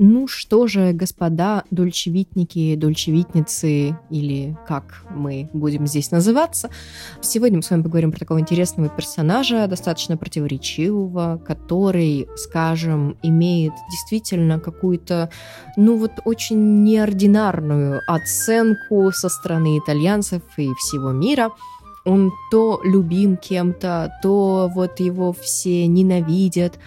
Ну что же, господа дольчевитники, дольчевитницы, или как мы будем здесь называться, сегодня мы с вами поговорим про такого интересного персонажа, достаточно противоречивого, который, скажем, имеет действительно какую-то, ну вот очень неординарную оценку со стороны итальянцев и всего мира. Он то любим кем-то, то вот его все ненавидят,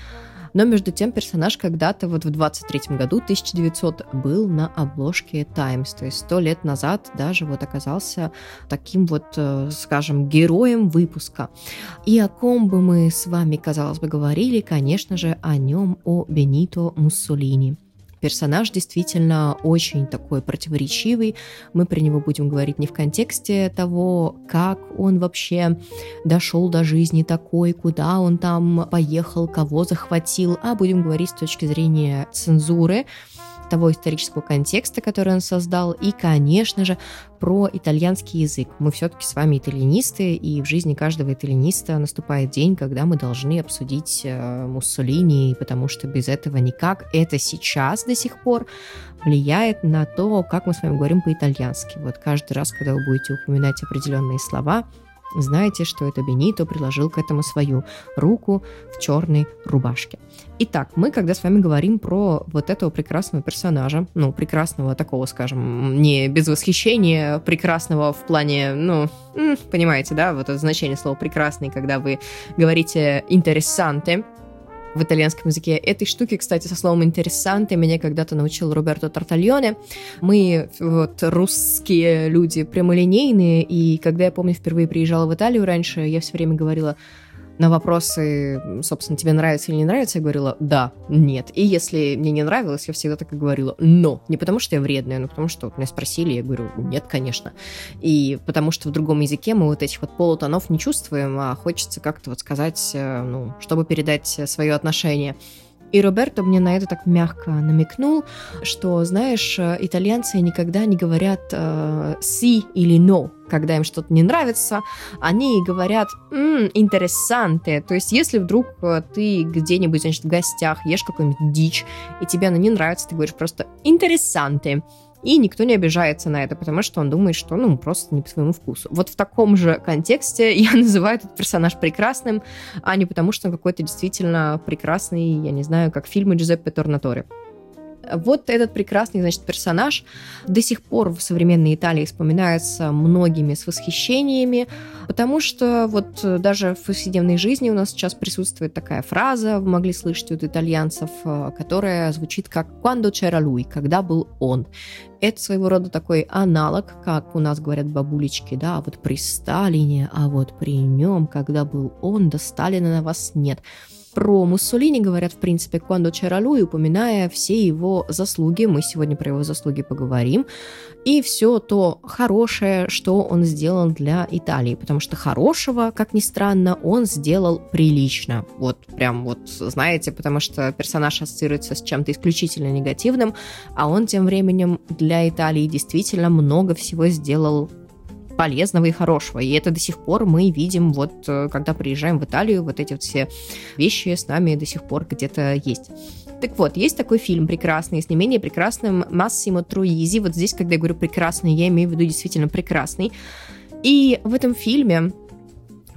но между тем персонаж когда-то вот в 23 году, 1900, был на обложке Times, то есть сто лет назад даже вот оказался таким вот, э, скажем, героем выпуска. И о ком бы мы с вами, казалось бы, говорили, конечно же, о нем, о Бенито Муссолини. Персонаж действительно очень такой противоречивый. Мы про него будем говорить не в контексте того, как он вообще дошел до жизни такой, куда он там поехал, кого захватил, а будем говорить с точки зрения цензуры, того исторического контекста, который он создал, и, конечно же, про итальянский язык. Мы все-таки с вами итальянисты, и в жизни каждого итальяниста наступает день, когда мы должны обсудить э, Муссолини, потому что без этого никак. Это сейчас до сих пор влияет на то, как мы с вами говорим по-итальянски. Вот каждый раз, когда вы будете упоминать определенные слова, знаете, что это Бенито приложил к этому свою руку в черной рубашке. Итак, мы когда с вами говорим про вот этого прекрасного персонажа, ну, прекрасного такого, скажем, не без восхищения, прекрасного в плане, ну, понимаете, да, вот это значение слова «прекрасный», когда вы говорите «интересанте», в итальянском языке. Этой штуки, кстати, со словом «интересанте» меня когда-то научил Роберто Тартальоне. Мы, вот, русские люди прямолинейные, и когда я, помню, впервые приезжала в Италию раньше, я все время говорила на вопросы, собственно, тебе нравится или не нравится, я говорила «да», «нет». И если мне не нравилось, я всегда так и говорила «но». Не потому что я вредная, но потому что вот меня спросили, я говорю «нет, конечно». И потому что в другом языке мы вот этих вот полутонов не чувствуем, а хочется как-то вот сказать, э, ну, чтобы передать свое отношение. И Роберто мне на это так мягко намекнул, что, знаешь, итальянцы никогда не говорят э, «си» или «но», когда им что-то не нравится, они говорят «м, интересанте». То есть, если вдруг э, ты где-нибудь, значит, в гостях ешь какую-нибудь дичь, и тебе она не нравится, ты говоришь просто «интересанте». И никто не обижается на это, потому что он думает, что, ну, просто не по своему вкусу. Вот в таком же контексте я называю этот персонаж прекрасным, а не потому, что он какой-то действительно прекрасный, я не знаю, как фильмы Джузеппе Торнаторе. Вот этот прекрасный, значит, персонаж до сих пор в современной Италии вспоминается многими с восхищениями, потому что вот даже в повседневной жизни у нас сейчас присутствует такая фраза, вы могли слышать от итальянцев, э, которая звучит как «quando c'era lui», «когда был он». Это своего рода такой аналог, как у нас говорят бабулечки, да, а вот при Сталине, а вот при нем, когда был он, да Сталина на вас нет. Про Муссолини говорят, в принципе, «Quando c'era lui», упоминая все его заслуги. Мы сегодня про его заслуги поговорим. И все то хорошее, что он сделал для Италии. Потому что хорошего, как ни странно, он сделал прилично. Вот прям вот, знаете, потому что персонаж ассоциируется с чем-то исключительно негативным, а он тем временем для Италии действительно много всего сделал полезного и хорошего. И это до сих пор мы видим, вот э, когда приезжаем в Италию, вот эти вот все вещи с нами до сих пор где-то есть. Так вот, есть такой фильм прекрасный, с не менее прекрасным Массимо Труизи. Вот здесь, когда я говорю прекрасный, я имею в виду действительно прекрасный. И в этом фильме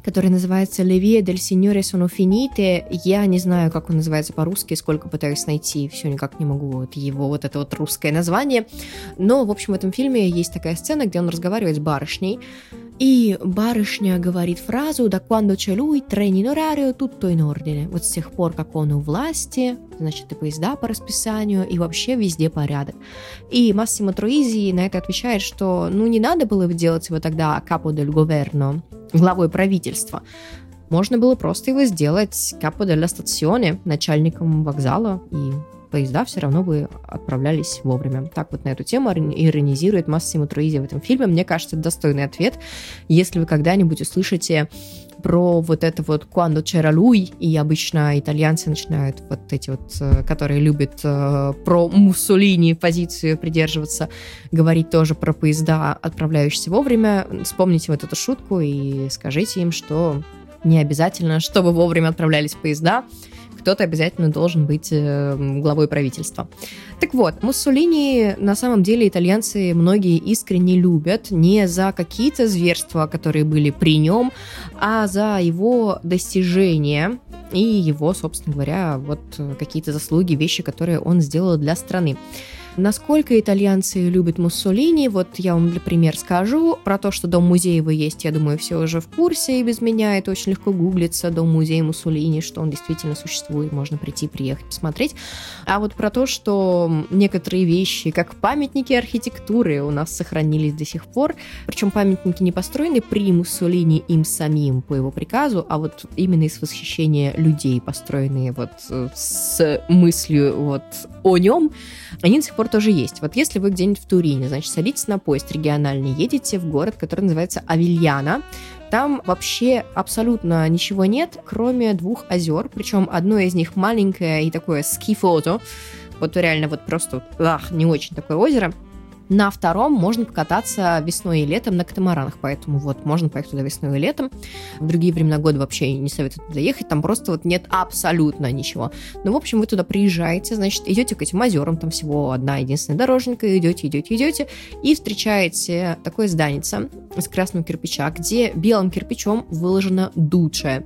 который называется «Le vie del Signore sono finite». Я не знаю, как он называется по-русски, сколько пытаюсь найти, все никак не могу вот его вот это вот русское название. Но, в общем, в этом фильме есть такая сцена, где он разговаривает с барышней, и барышня говорит фразу «Да quando c'è lui, treni in orario, tutto in ordine». Вот с тех пор, как он у власти, значит, и поезда по расписанию, и вообще везде порядок. И Массимо Труизи на это отвечает, что ну не надо было делать его тогда капо дель говерно, главой правительства. Можно было просто его сделать капо дель стационе, начальником вокзала, и поезда все равно бы отправлялись вовремя. Так вот на эту тему иронизирует Массимо Труизи в этом фильме. Мне кажется, это достойный ответ. Если вы когда-нибудь услышите про вот это вот «Quando c'era lui», и обычно итальянцы начинают вот эти вот, э, которые любят э, про Муссолини позицию придерживаться, говорить тоже про поезда, отправляющиеся вовремя, вспомните вот эту шутку и скажите им, что не обязательно, чтобы вовремя отправлялись поезда, кто-то обязательно должен быть э, главой правительства. Так вот, Муссолини на самом деле итальянцы многие искренне любят не за какие-то зверства, которые были при нем, а за его достижения и его, собственно говоря, вот какие-то заслуги, вещи, которые он сделал для страны. Насколько итальянцы любят Муссолини, вот я вам для пример скажу. Про то, что дом Музеева есть, я думаю, все уже в курсе и без меня. Это очень легко гуглится, дом музея Муссолини, что он действительно существует, можно прийти, приехать, посмотреть. А вот про то, что некоторые вещи, как памятники архитектуры, у нас сохранились до сих пор. Причем памятники не построены при Муссолини им самим по его приказу, а вот именно из восхищения людей, построенные вот э, с мыслью вот о нем, они до сих пор пор тоже есть. Вот если вы где-нибудь в Турине, значит, садитесь на поезд региональный, едете в город, который называется Авильяна, там вообще абсолютно ничего нет, кроме двух озер, причем одно из них маленькое и такое ски-фото, вот реально вот просто, ах, не очень такое озеро, на втором можно покататься весной и летом на катамаранах, поэтому вот можно поехать туда весной и летом. В другие времена года вообще не советую туда ехать, там просто вот нет абсолютно ничего. Ну, в общем, вы туда приезжаете, значит, идете к этим озерам, там всего одна единственная дороженька, идете, идете, идете, и встречаете такое здание из красного кирпича, где белым кирпичом выложена дуче.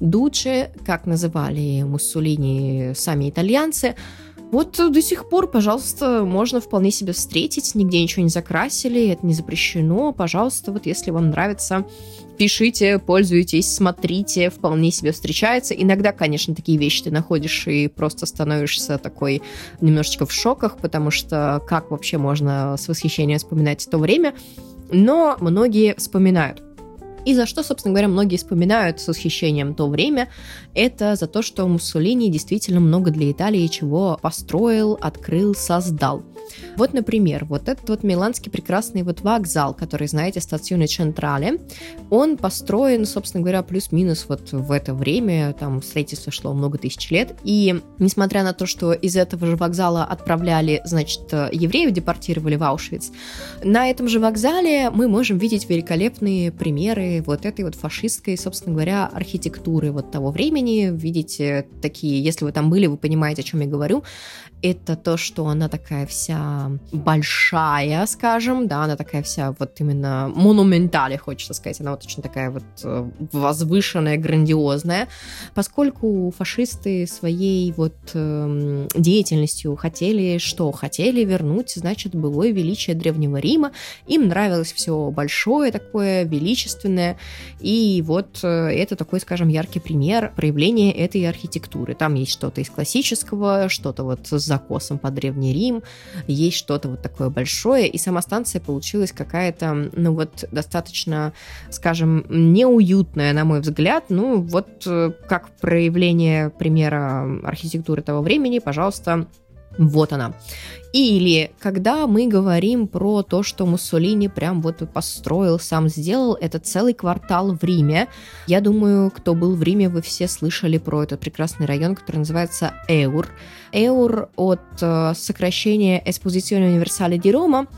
Дуче, как называли Муссолини сами итальянцы, вот до сих пор, пожалуйста, можно вполне себе встретить, нигде ничего не закрасили, это не запрещено. Пожалуйста, вот если вам нравится, пишите, пользуйтесь, смотрите, вполне себе встречается. Иногда, конечно, такие вещи ты находишь и просто становишься такой немножечко в шоках, потому что как вообще можно с восхищением вспоминать то время, но многие вспоминают. И за что, собственно говоря, многие вспоминают с восхищением то время, это за то, что Муссолини действительно много для Италии чего построил, открыл, создал. Вот, например, вот этот вот миланский прекрасный вот вокзал, который, знаете, стационе Централе, он построен, собственно говоря, плюс-минус вот в это время, там строительство шло много тысяч лет, и несмотря на то, что из этого же вокзала отправляли, значит, евреев депортировали в Аушвиц, на этом же вокзале мы можем видеть великолепные примеры вот этой вот фашистской, собственно говоря, архитектуры вот того времени. Видите такие, если вы там были, вы понимаете, о чем я говорю это то, что она такая вся большая, скажем, да, она такая вся вот именно монументале, хочется сказать, она вот очень такая вот э, возвышенная, грандиозная, поскольку фашисты своей вот э, деятельностью хотели что? Хотели вернуть, значит, былое величие Древнего Рима, им нравилось все большое такое, величественное, и вот э, это такой, скажем, яркий пример проявления этой архитектуры. Там есть что-то из классического, что-то вот с закосом по Древний Рим, есть что-то вот такое большое, и сама станция получилась какая-то, ну вот, достаточно, скажем, неуютная, на мой взгляд, ну вот э, как проявление примера архитектуры того времени, пожалуйста, вот она. Или когда мы говорим про то, что Муссолини прям вот построил, сам сделал, это целый квартал в Риме. Я думаю, кто был в Риме, вы все слышали про этот прекрасный район, который называется Эур. Эур от э, сокращения Esposizione Universale di Roma,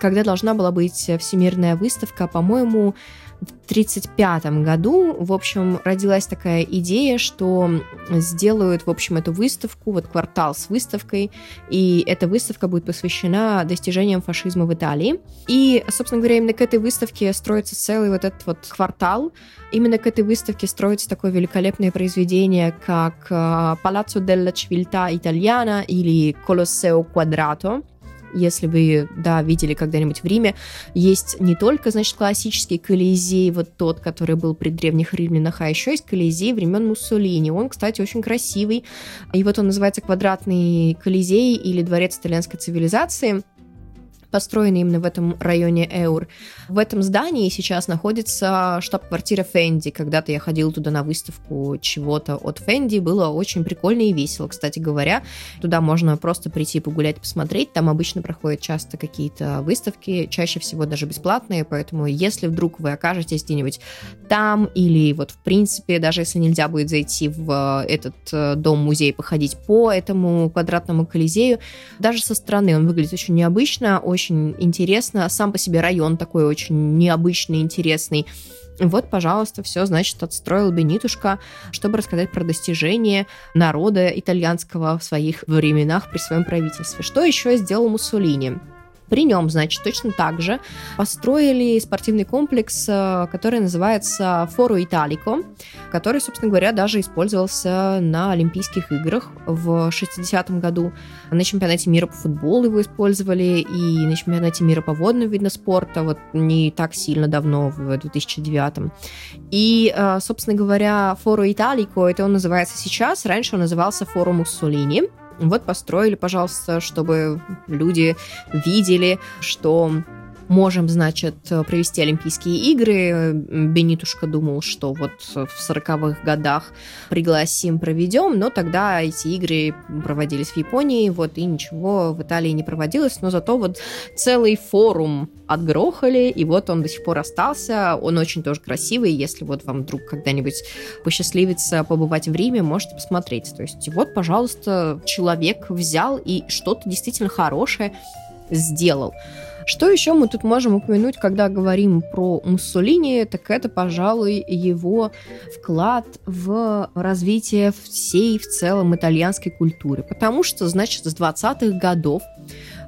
когда должна была быть всемирная выставка, по-моему, в 1935 году, в общем, родилась такая идея, что сделают, в общем, эту выставку, вот квартал с выставкой, и эта выставка будет посвящена достижениям фашизма в Италии. И, собственно говоря, именно к этой выставке строится целый вот этот вот квартал. Именно к этой выставке строится такое великолепное произведение, как Palazzo della Civiltà Italiana или Colosseo Quadrato, если вы, да, видели когда-нибудь в Риме, есть не только, значит, классический Колизей, вот тот, который был при древних римлянах, а еще есть Колизей времен Муссолини. Он, кстати, очень красивый. И вот он называется Квадратный Колизей или Дворец итальянской цивилизации построенный именно в этом районе Эур. В этом здании сейчас находится штаб-квартира Фенди. Когда-то я ходила туда на выставку чего-то от Фенди. Было очень прикольно и весело, кстати говоря. Туда можно просто прийти погулять, посмотреть. Там обычно проходят часто какие-то выставки, чаще всего даже бесплатные, поэтому если вдруг вы окажетесь где-нибудь там или вот в принципе, даже если нельзя будет зайти в этот э, дом-музей, походить по этому квадратному колизею, даже со стороны он выглядит очень необычно, очень очень интересно. Сам по себе район такой очень необычный, интересный. Вот, пожалуйста, все, значит, отстроил Бенитушка, чтобы рассказать про достижения народа итальянского в своих временах при своем правительстве. Что еще сделал Муссолини? При нем, значит, точно так же построили спортивный комплекс, э, который называется Фору Италико, который, собственно говоря, даже использовался на Олимпийских играх в 60-м году. На чемпионате мира по футболу его использовали, и на чемпионате мира по водным видам спорта, вот не так сильно давно, в 2009-м. И, э, собственно говоря, Фору Италико, это он называется сейчас, раньше он назывался Фору Муссолини, вот построили, пожалуйста, чтобы люди видели, что можем, значит, провести Олимпийские игры. Бенитушка думал, что вот в 40-х годах пригласим, проведем, но тогда эти игры проводились в Японии, вот, и ничего в Италии не проводилось, но зато вот целый форум отгрохали, и вот он до сих пор остался. Он очень тоже красивый, если вот вам вдруг когда-нибудь посчастливится побывать в Риме, можете посмотреть. То есть вот, пожалуйста, человек взял и что-то действительно хорошее сделал. Что еще мы тут можем упомянуть, когда говорим про Муссолини, так это, пожалуй, его вклад в развитие всей в целом итальянской культуры. Потому что, значит, с 20-х годов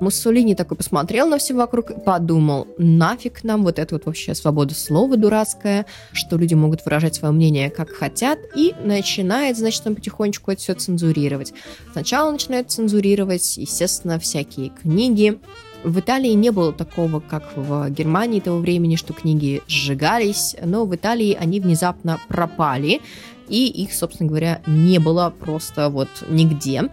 Муссолини такой посмотрел на все вокруг и подумал, нафиг нам вот это вот вообще свобода слова дурацкая, что люди могут выражать свое мнение как хотят, и начинает, значит, он потихонечку это все цензурировать. Сначала начинает цензурировать, естественно, всякие книги, в Италии не было такого, как в Германии того времени, что книги сжигались, но в Италии они внезапно пропали, и их, собственно говоря, не было просто вот нигде.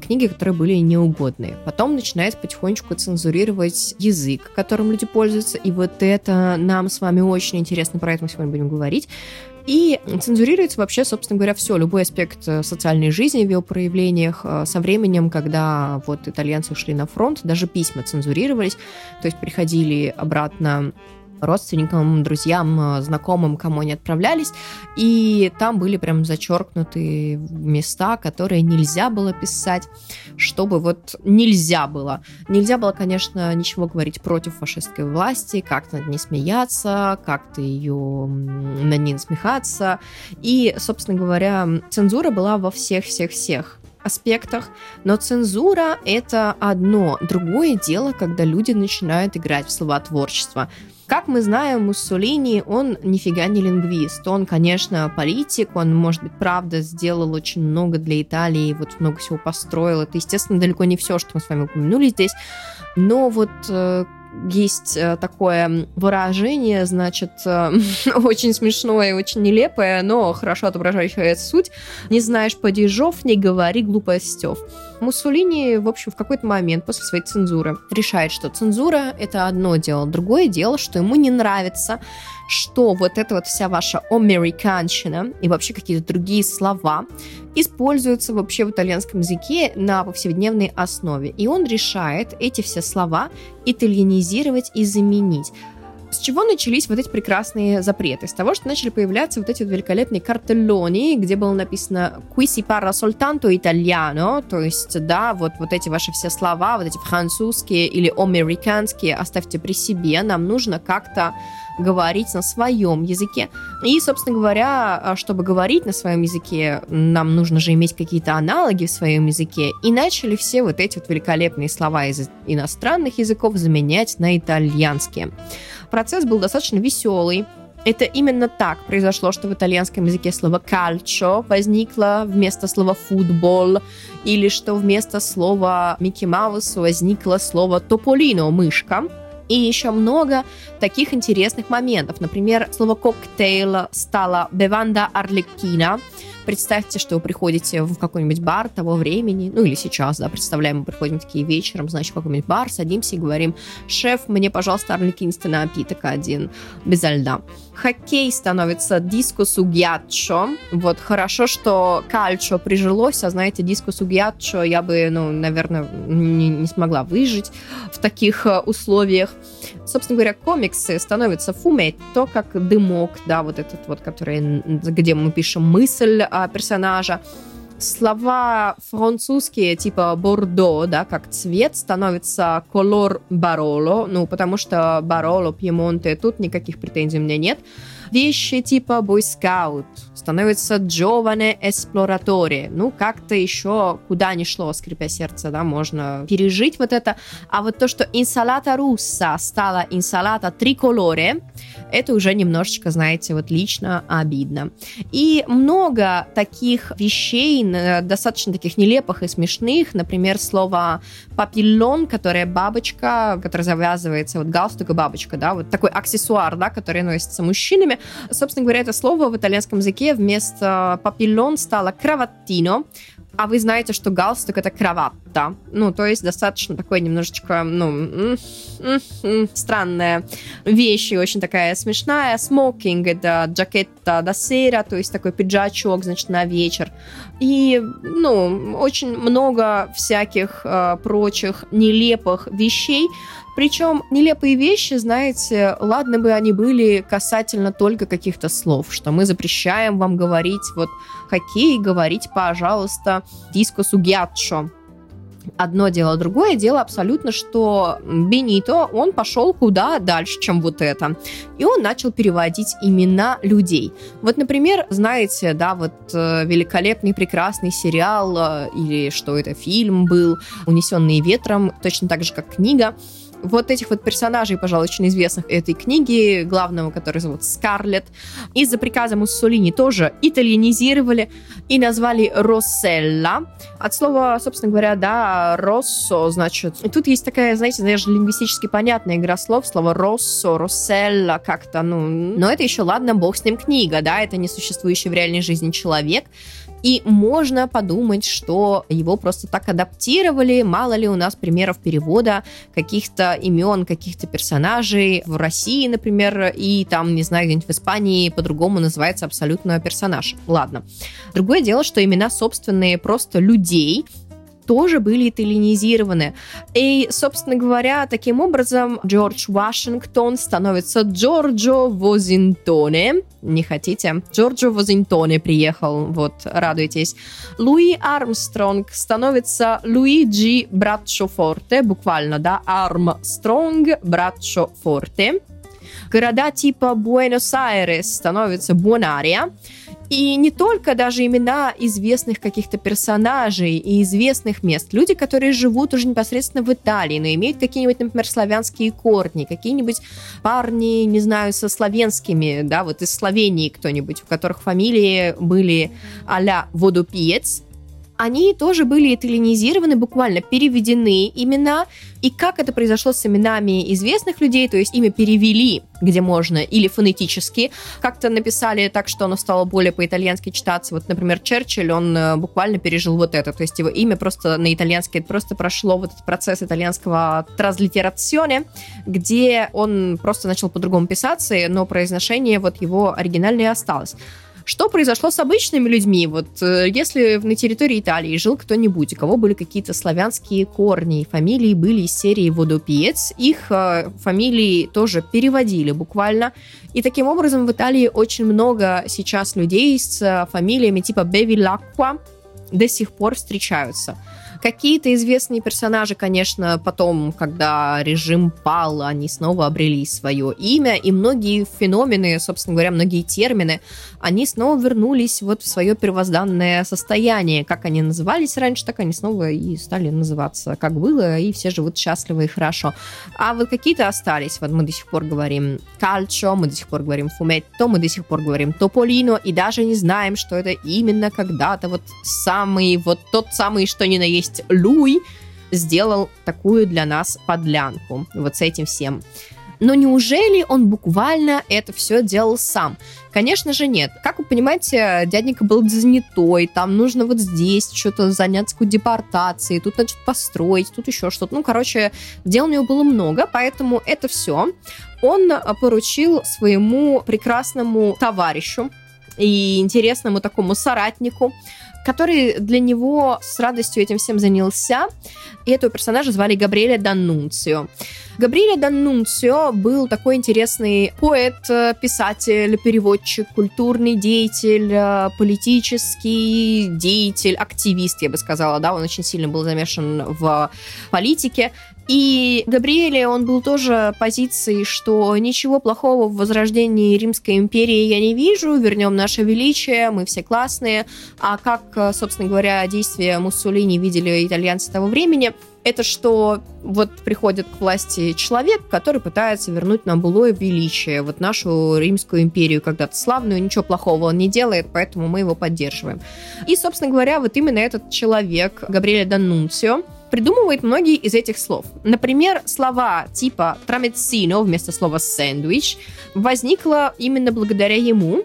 Книги, которые были неугодные. Потом начинает потихонечку цензурировать язык, которым люди пользуются, и вот это нам с вами очень интересно, про это мы сегодня будем говорить. И цензурируется вообще, собственно говоря, все, любой аспект э, социальной жизни в его проявлениях. Э, со временем, когда вот итальянцы ушли на фронт, даже письма цензурировались, то есть приходили обратно родственникам, друзьям, э, знакомым, кому они отправлялись. И там были прям зачеркнуты места, которые нельзя было писать, чтобы вот нельзя было. Нельзя было, конечно, ничего говорить против фашистской власти, как-то над ней смеяться, как-то ее над ней насмехаться. И, собственно говоря, цензура была во всех-всех-всех аспектах, но цензура — это одно. Другое дело, когда люди начинают играть в словотворчество. Как мы знаем, Муссолини, он нифига не лингвист. Он, конечно, политик, он, может быть, правда, сделал очень много для Италии, вот много всего построил. Это, естественно, далеко не все, что мы с вами упомянули здесь. Но вот э, есть э, такое выражение, значит, э, очень смешное и очень нелепое, но хорошо отображающее суть. Не знаешь падежов, не говори глупостев. Муссолини, в общем, в какой-то момент после своей цензуры решает, что цензура — это одно дело. Другое дело, что ему не нравится, что вот эта вот вся ваша американщина и вообще какие-то другие слова используются вообще в итальянском языке на повседневной основе. И он решает эти все слова итальянизировать и заменить. С чего начались вот эти прекрасные запреты? С того, что начали появляться вот эти вот великолепные картеллони, где было написано «Qui si parla soltanto italiano», то есть, да, вот, вот эти ваши все слова, вот эти французские или американские оставьте при себе, нам нужно как-то говорить на своем языке. И, собственно говоря, а, чтобы говорить на своем языке, нам нужно же иметь какие-то аналоги в своем языке. И начали все вот эти вот великолепные слова из иностранных языков заменять на итальянские. Процесс был достаточно веселый. Это именно так произошло, что в итальянском языке слово «кальчо» возникло вместо слова «футбол», или что вместо слова «Микки Маус» возникло слово «тополино» — «мышка». И еще много таких интересных моментов. Например, слово коктейл стало беванда арлеккина. Представьте, что вы приходите в какой-нибудь бар того времени, ну или сейчас, да, представляем, мы приходим такие вечером, значит, в какой-нибудь бар, садимся и говорим, шеф, мне, пожалуйста, арлекинский напиток один, без льда. Хоккей становится дискусу гиачо. Вот хорошо, что кальчо прижилось, а знаете, дискусу гиачо я бы, ну, наверное, не, не смогла выжить в таких э, условиях. Собственно говоря, комиксы становятся фуметто, как дымок, да, вот этот вот, который, где мы пишем мысль персонажа. Слова французские типа бордо, да, как цвет, становится колор бароло, ну, потому что бароло, Пьемонте, тут никаких претензий у меня нет. Вещи типа бойскаут становится giovane esploratore. Ну, как-то еще куда ни шло, скрипя сердце, да, можно пережить вот это. А вот то, что инсалата русса стала инсалата триколоре, это уже немножечко, знаете, вот лично обидно. И много таких вещей, достаточно таких нелепых и смешных, например, слово папиллон, которое бабочка, которая завязывается, вот галстук и бабочка, да, вот такой аксессуар, да, который носится мужчинами. Собственно говоря, это слово в итальянском языке вместо папиллон стало краваттино, а вы знаете, что галстук это кроватта. Ну, то есть достаточно такой немножечко, ну, странная вещь и очень такая смешная. Смокинг это джакетта до сера, то есть такой пиджачок, значит, на вечер. И, ну, очень много всяких э, прочих нелепых вещей, причем нелепые вещи, знаете, ладно бы они были касательно только каких-то слов, что мы запрещаем вам говорить вот хоккей, говорить, пожалуйста, диско сугиатчо. Одно дело, другое дело абсолютно, что Бенито, он пошел куда дальше, чем вот это. И он начал переводить имена людей. Вот, например, знаете, да, вот э, великолепный, прекрасный сериал, э, или что это, фильм был, «Унесенные ветром», точно так же, как книга, вот этих вот персонажей, пожалуй, очень известных этой книги, главного, который зовут Скарлетт, из-за приказа Муссолини тоже итальянизировали и назвали Росселла. От слова, собственно говоря, да, Россо, значит. И тут есть такая, знаете, даже лингвистически понятная игра слов, слово Россо, Росселла, как-то, ну... Но это еще, ладно, бог с ним книга, да, это не существующий в реальной жизни человек, и можно подумать, что его просто так адаптировали. Мало ли у нас примеров перевода каких-то имен, каких-то персонажей в России, например, и там, не знаю, где-нибудь в Испании по-другому называется абсолютно персонаж. Ладно. Другое дело, что имена собственные просто людей, тоже были итальянизированы. И, собственно говоря, таким образом Джордж Вашингтон становится Джорджо Возинтоне. Не хотите? Джорджо Возинтоне приехал, вот, радуйтесь. Луи Армстронг становится Луиджи Браччофорте, буквально, да, Армстронг Браччофорте. Города типа Буэнос-Айрес становятся Буонария. И не только даже имена известных каких-то персонажей и известных мест. Люди, которые живут уже непосредственно в Италии, но имеют какие-нибудь, например, славянские корни, какие-нибудь парни, не знаю, со славянскими, да, вот из Словении кто-нибудь, у которых фамилии были а-ля Водопиец, они тоже были итальянизированы, буквально переведены имена. И как это произошло с именами известных людей, то есть имя перевели, где можно, или фонетически, как-то написали так, что оно стало более по-итальянски читаться. Вот, например, Черчилль, он э, буквально пережил вот это, то есть его имя просто на итальянский, просто прошло вот этот процесс итальянского транслитерационе, где он просто начал по-другому писаться, но произношение вот его оригинальное осталось. Что произошло с обычными людьми? Вот э, если на территории Италии жил кто-нибудь, у кого были какие-то славянские корни, фамилии были из серии водопиец, их э, фамилии тоже переводили буквально. И таким образом в Италии очень много сейчас людей с э, фамилиями типа Бевилаква до сих пор встречаются. Какие-то известные персонажи, конечно, потом, когда режим пал, они снова обрели свое имя, и многие феномены, собственно говоря, многие термины, они снова вернулись вот в свое первозданное состояние. Как они назывались раньше, так они снова и стали называться, как было, и все живут счастливо и хорошо. А вот какие-то остались. Вот мы до сих пор говорим кальчо, мы до сих пор говорим фуметто, мы до сих пор говорим тополино, и даже не знаем, что это именно когда-то вот самый, вот тот самый, что ни на есть есть Луи сделал такую для нас подлянку вот с этим всем. Но неужели он буквально это все делал сам? Конечно же нет. Как вы понимаете, дяденька был занятой, там нужно вот здесь что-то заняться депортацией, тут, значит, построить, тут еще что-то. Ну, короче, дел у него было много, поэтому это все он поручил своему прекрасному товарищу и интересному такому соратнику, который для него с радостью этим всем занялся. И этого персонажа звали Габриэля Данунцио. Габриэле Даннунцио был такой интересный поэт, писатель, переводчик, культурный деятель, э, политический деятель, активист, я бы сказала, да, он очень сильно был замешан в политике. И Габриэле, он был тоже позиции, что ничего плохого в возрождении Римской империи я не вижу, вернем наше величие, мы все классные. А как, собственно говоря, действия Муссолини видели итальянцы того времени – это что вот приходит к власти человек, который пытается вернуть нам былое величие, вот нашу Римскую империю когда-то славную, ничего плохого он не делает, поэтому мы его поддерживаем. И, собственно говоря, вот именно этот человек, Габриэле Даннунцио, придумывает многие из этих слов. Например, слова типа «трамеццино» вместо слова «сэндвич» возникло именно благодаря ему,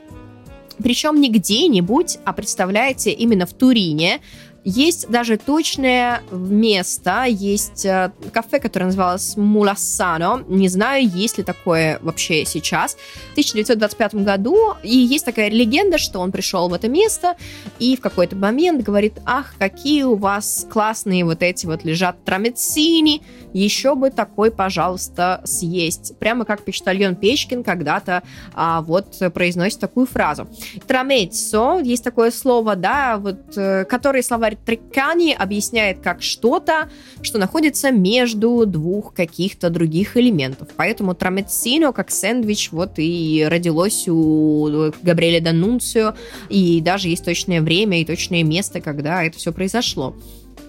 причем не где-нибудь, а представляете, именно в Турине, есть даже точное место, есть э, кафе, которое называлось Мулассано. Не знаю, есть ли такое вообще сейчас. В 1925 году. И есть такая легенда, что он пришел в это место и в какой-то момент говорит, ах, какие у вас классные вот эти вот лежат трамецини, еще бы такой, пожалуйста, съесть. Прямо как почтальон Печкин когда-то а, вот произносит такую фразу. Трамеццо, есть такое слово, да, вот, э, которое Трекани объясняет как что-то, что находится между двух каких-то других элементов. Поэтому трамеццино как сэндвич вот и родилось у Габриэля Данунцио, и даже есть точное время и точное место, когда это все произошло.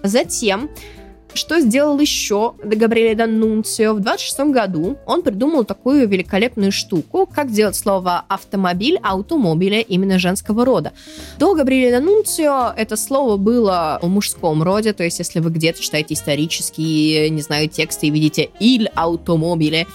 Затем что сделал еще Габриэле Даннунцио? В 26 году он придумал такую великолепную штуку, как сделать слово автомобиль, аутомобиле именно женского рода. До Габриэле Даннунцио это слово было в мужском роде, то есть если вы где-то читаете исторические, не знаю, тексты и видите «il automobile»,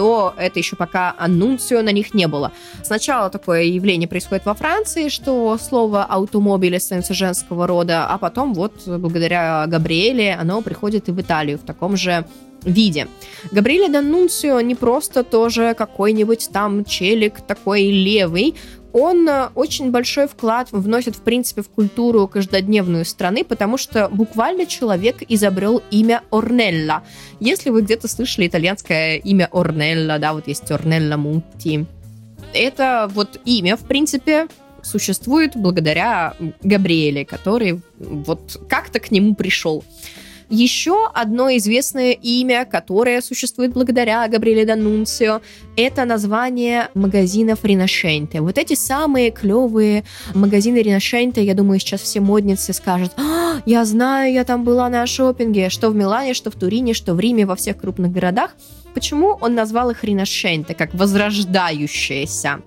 то это еще пока аннунцио на них не было. Сначала такое явление происходит во Франции, что слово «аутомобиль» становится женского рода, а потом вот благодаря Габриэле оно приходит и в Италию в таком же виде. Габриэле Даннунцио не просто тоже какой-нибудь там челик такой левый, он э, очень большой вклад вносит, в принципе, в культуру каждодневную страны, потому что буквально человек изобрел имя Орнелла. Если вы где-то слышали итальянское имя Орнелла, да, вот есть Орнелла Мутти, это вот имя, в принципе, существует благодаря Габриэле, который вот как-то к нему пришел. Еще одно известное имя, которое существует благодаря Габриэле Данунцио, это название магазинов Риношенте. Вот эти самые клевые магазины Риношенте, я думаю, сейчас все модницы скажут, а, я знаю, я там была на шопинге, что в Милане, что в Турине, что в Риме, во всех крупных городах. Почему он назвал их Риношенте, как возрождающиеся?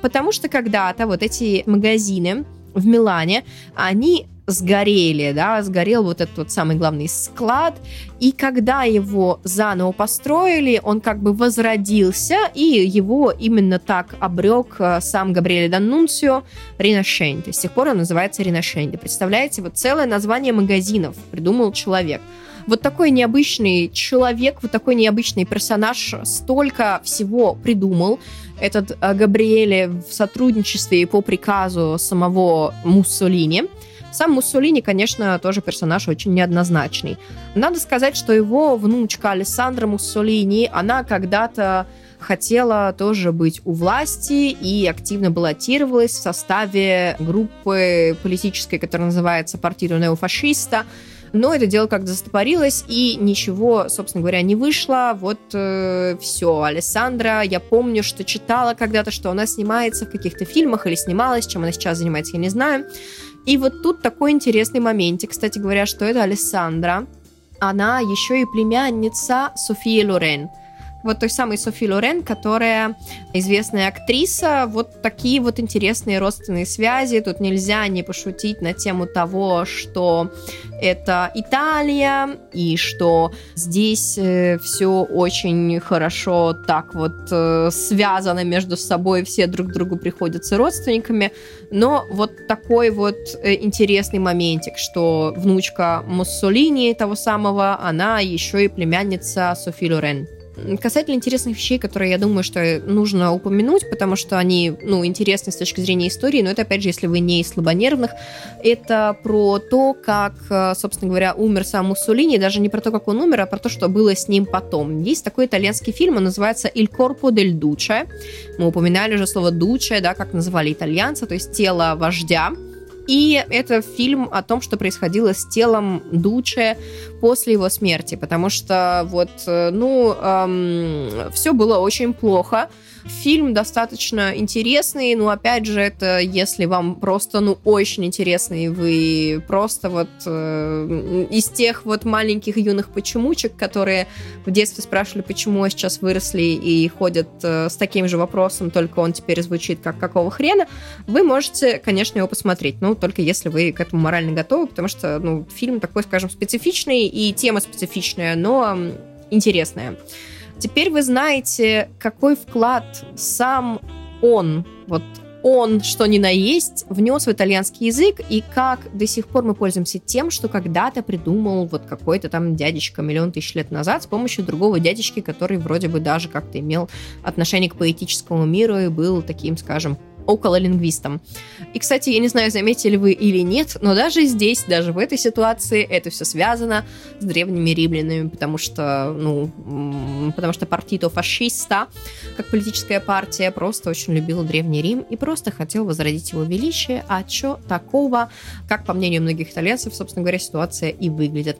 Потому что когда-то вот эти магазины в Милане, они сгорели, да, сгорел вот этот вот самый главный склад, и когда его заново построили, он как бы возродился, и его именно так обрек э, сам Габриэль Даннунцио Риношенте. С тех пор он называется Риношенте. Представляете, вот целое название магазинов придумал человек. Вот такой необычный человек, вот такой необычный персонаж столько всего придумал. Этот э, Габриэле в сотрудничестве и по приказу самого Муссолини – сам Муссолини, конечно, тоже персонаж очень неоднозначный. Надо сказать, что его внучка Алессандра Муссолини, она когда-то хотела тоже быть у власти и активно баллотировалась в составе группы политической, которая называется «Партиду неофашиста», но это дело как-то застопорилось, и ничего, собственно говоря, не вышло. Вот э, все. Алессандра, я помню, что читала когда-то, что она снимается в каких-то фильмах или снималась, чем она сейчас занимается, я не знаю. И вот тут такой интересный моментик, кстати говоря, что это Алессандра. Она еще и племянница Софии Лорен вот той самой Софи Лорен, которая известная актриса. Вот такие вот интересные родственные связи. Тут нельзя не пошутить на тему того, что это Италия, и что здесь э, все очень хорошо так вот э, связано между собой, все друг другу приходятся родственниками. Но вот такой вот э, интересный моментик, что внучка Муссолини того самого, она еще и племянница Софи Лорен. Касательно интересных вещей, которые я думаю, что нужно упомянуть, потому что они, ну, интересны с точки зрения истории, но это, опять же, если вы не из слабонервных, это про то, как, э, собственно говоря, умер сам Муссолини, даже не про то, как он умер, а про то, что было с ним потом. Есть такой итальянский фильм, он называется «Il corpo del duce». Мы упоминали уже слово «дуче», да, как называли итальянца, то есть тело вождя. И это фильм о том, что происходило с телом Дуче после его смерти, потому что вот, э, ну, эм, все было очень плохо. Фильм достаточно интересный, но опять же, это если вам просто, ну, очень интересный, вы просто вот э, из тех вот маленьких юных почемучек, которые в детстве спрашивали, почему а сейчас выросли и ходят э, с таким же вопросом, только он теперь звучит как какого хрена, вы можете, конечно, его посмотреть, ну, только если вы к этому морально готовы, потому что, ну, фильм такой, скажем, специфичный и тема специфичная, но интересная. Теперь вы знаете, какой вклад сам он, вот он, что ни на есть, внес в итальянский язык, и как до сих пор мы пользуемся тем, что когда-то придумал вот какой-то там дядечка миллион тысяч лет назад с помощью другого дядечки, который вроде бы даже как-то имел отношение к поэтическому миру и был таким, скажем, около лингвистом. И, кстати, я не знаю, заметили вы или нет, но даже здесь, даже в этой ситуации это все связано с древними римлянами, потому что, ну, потому что партито фашиста, как политическая партия, просто очень любила Древний Рим и просто хотел возродить его величие, а что такого, как по мнению многих итальянцев, собственно говоря, ситуация и выглядит.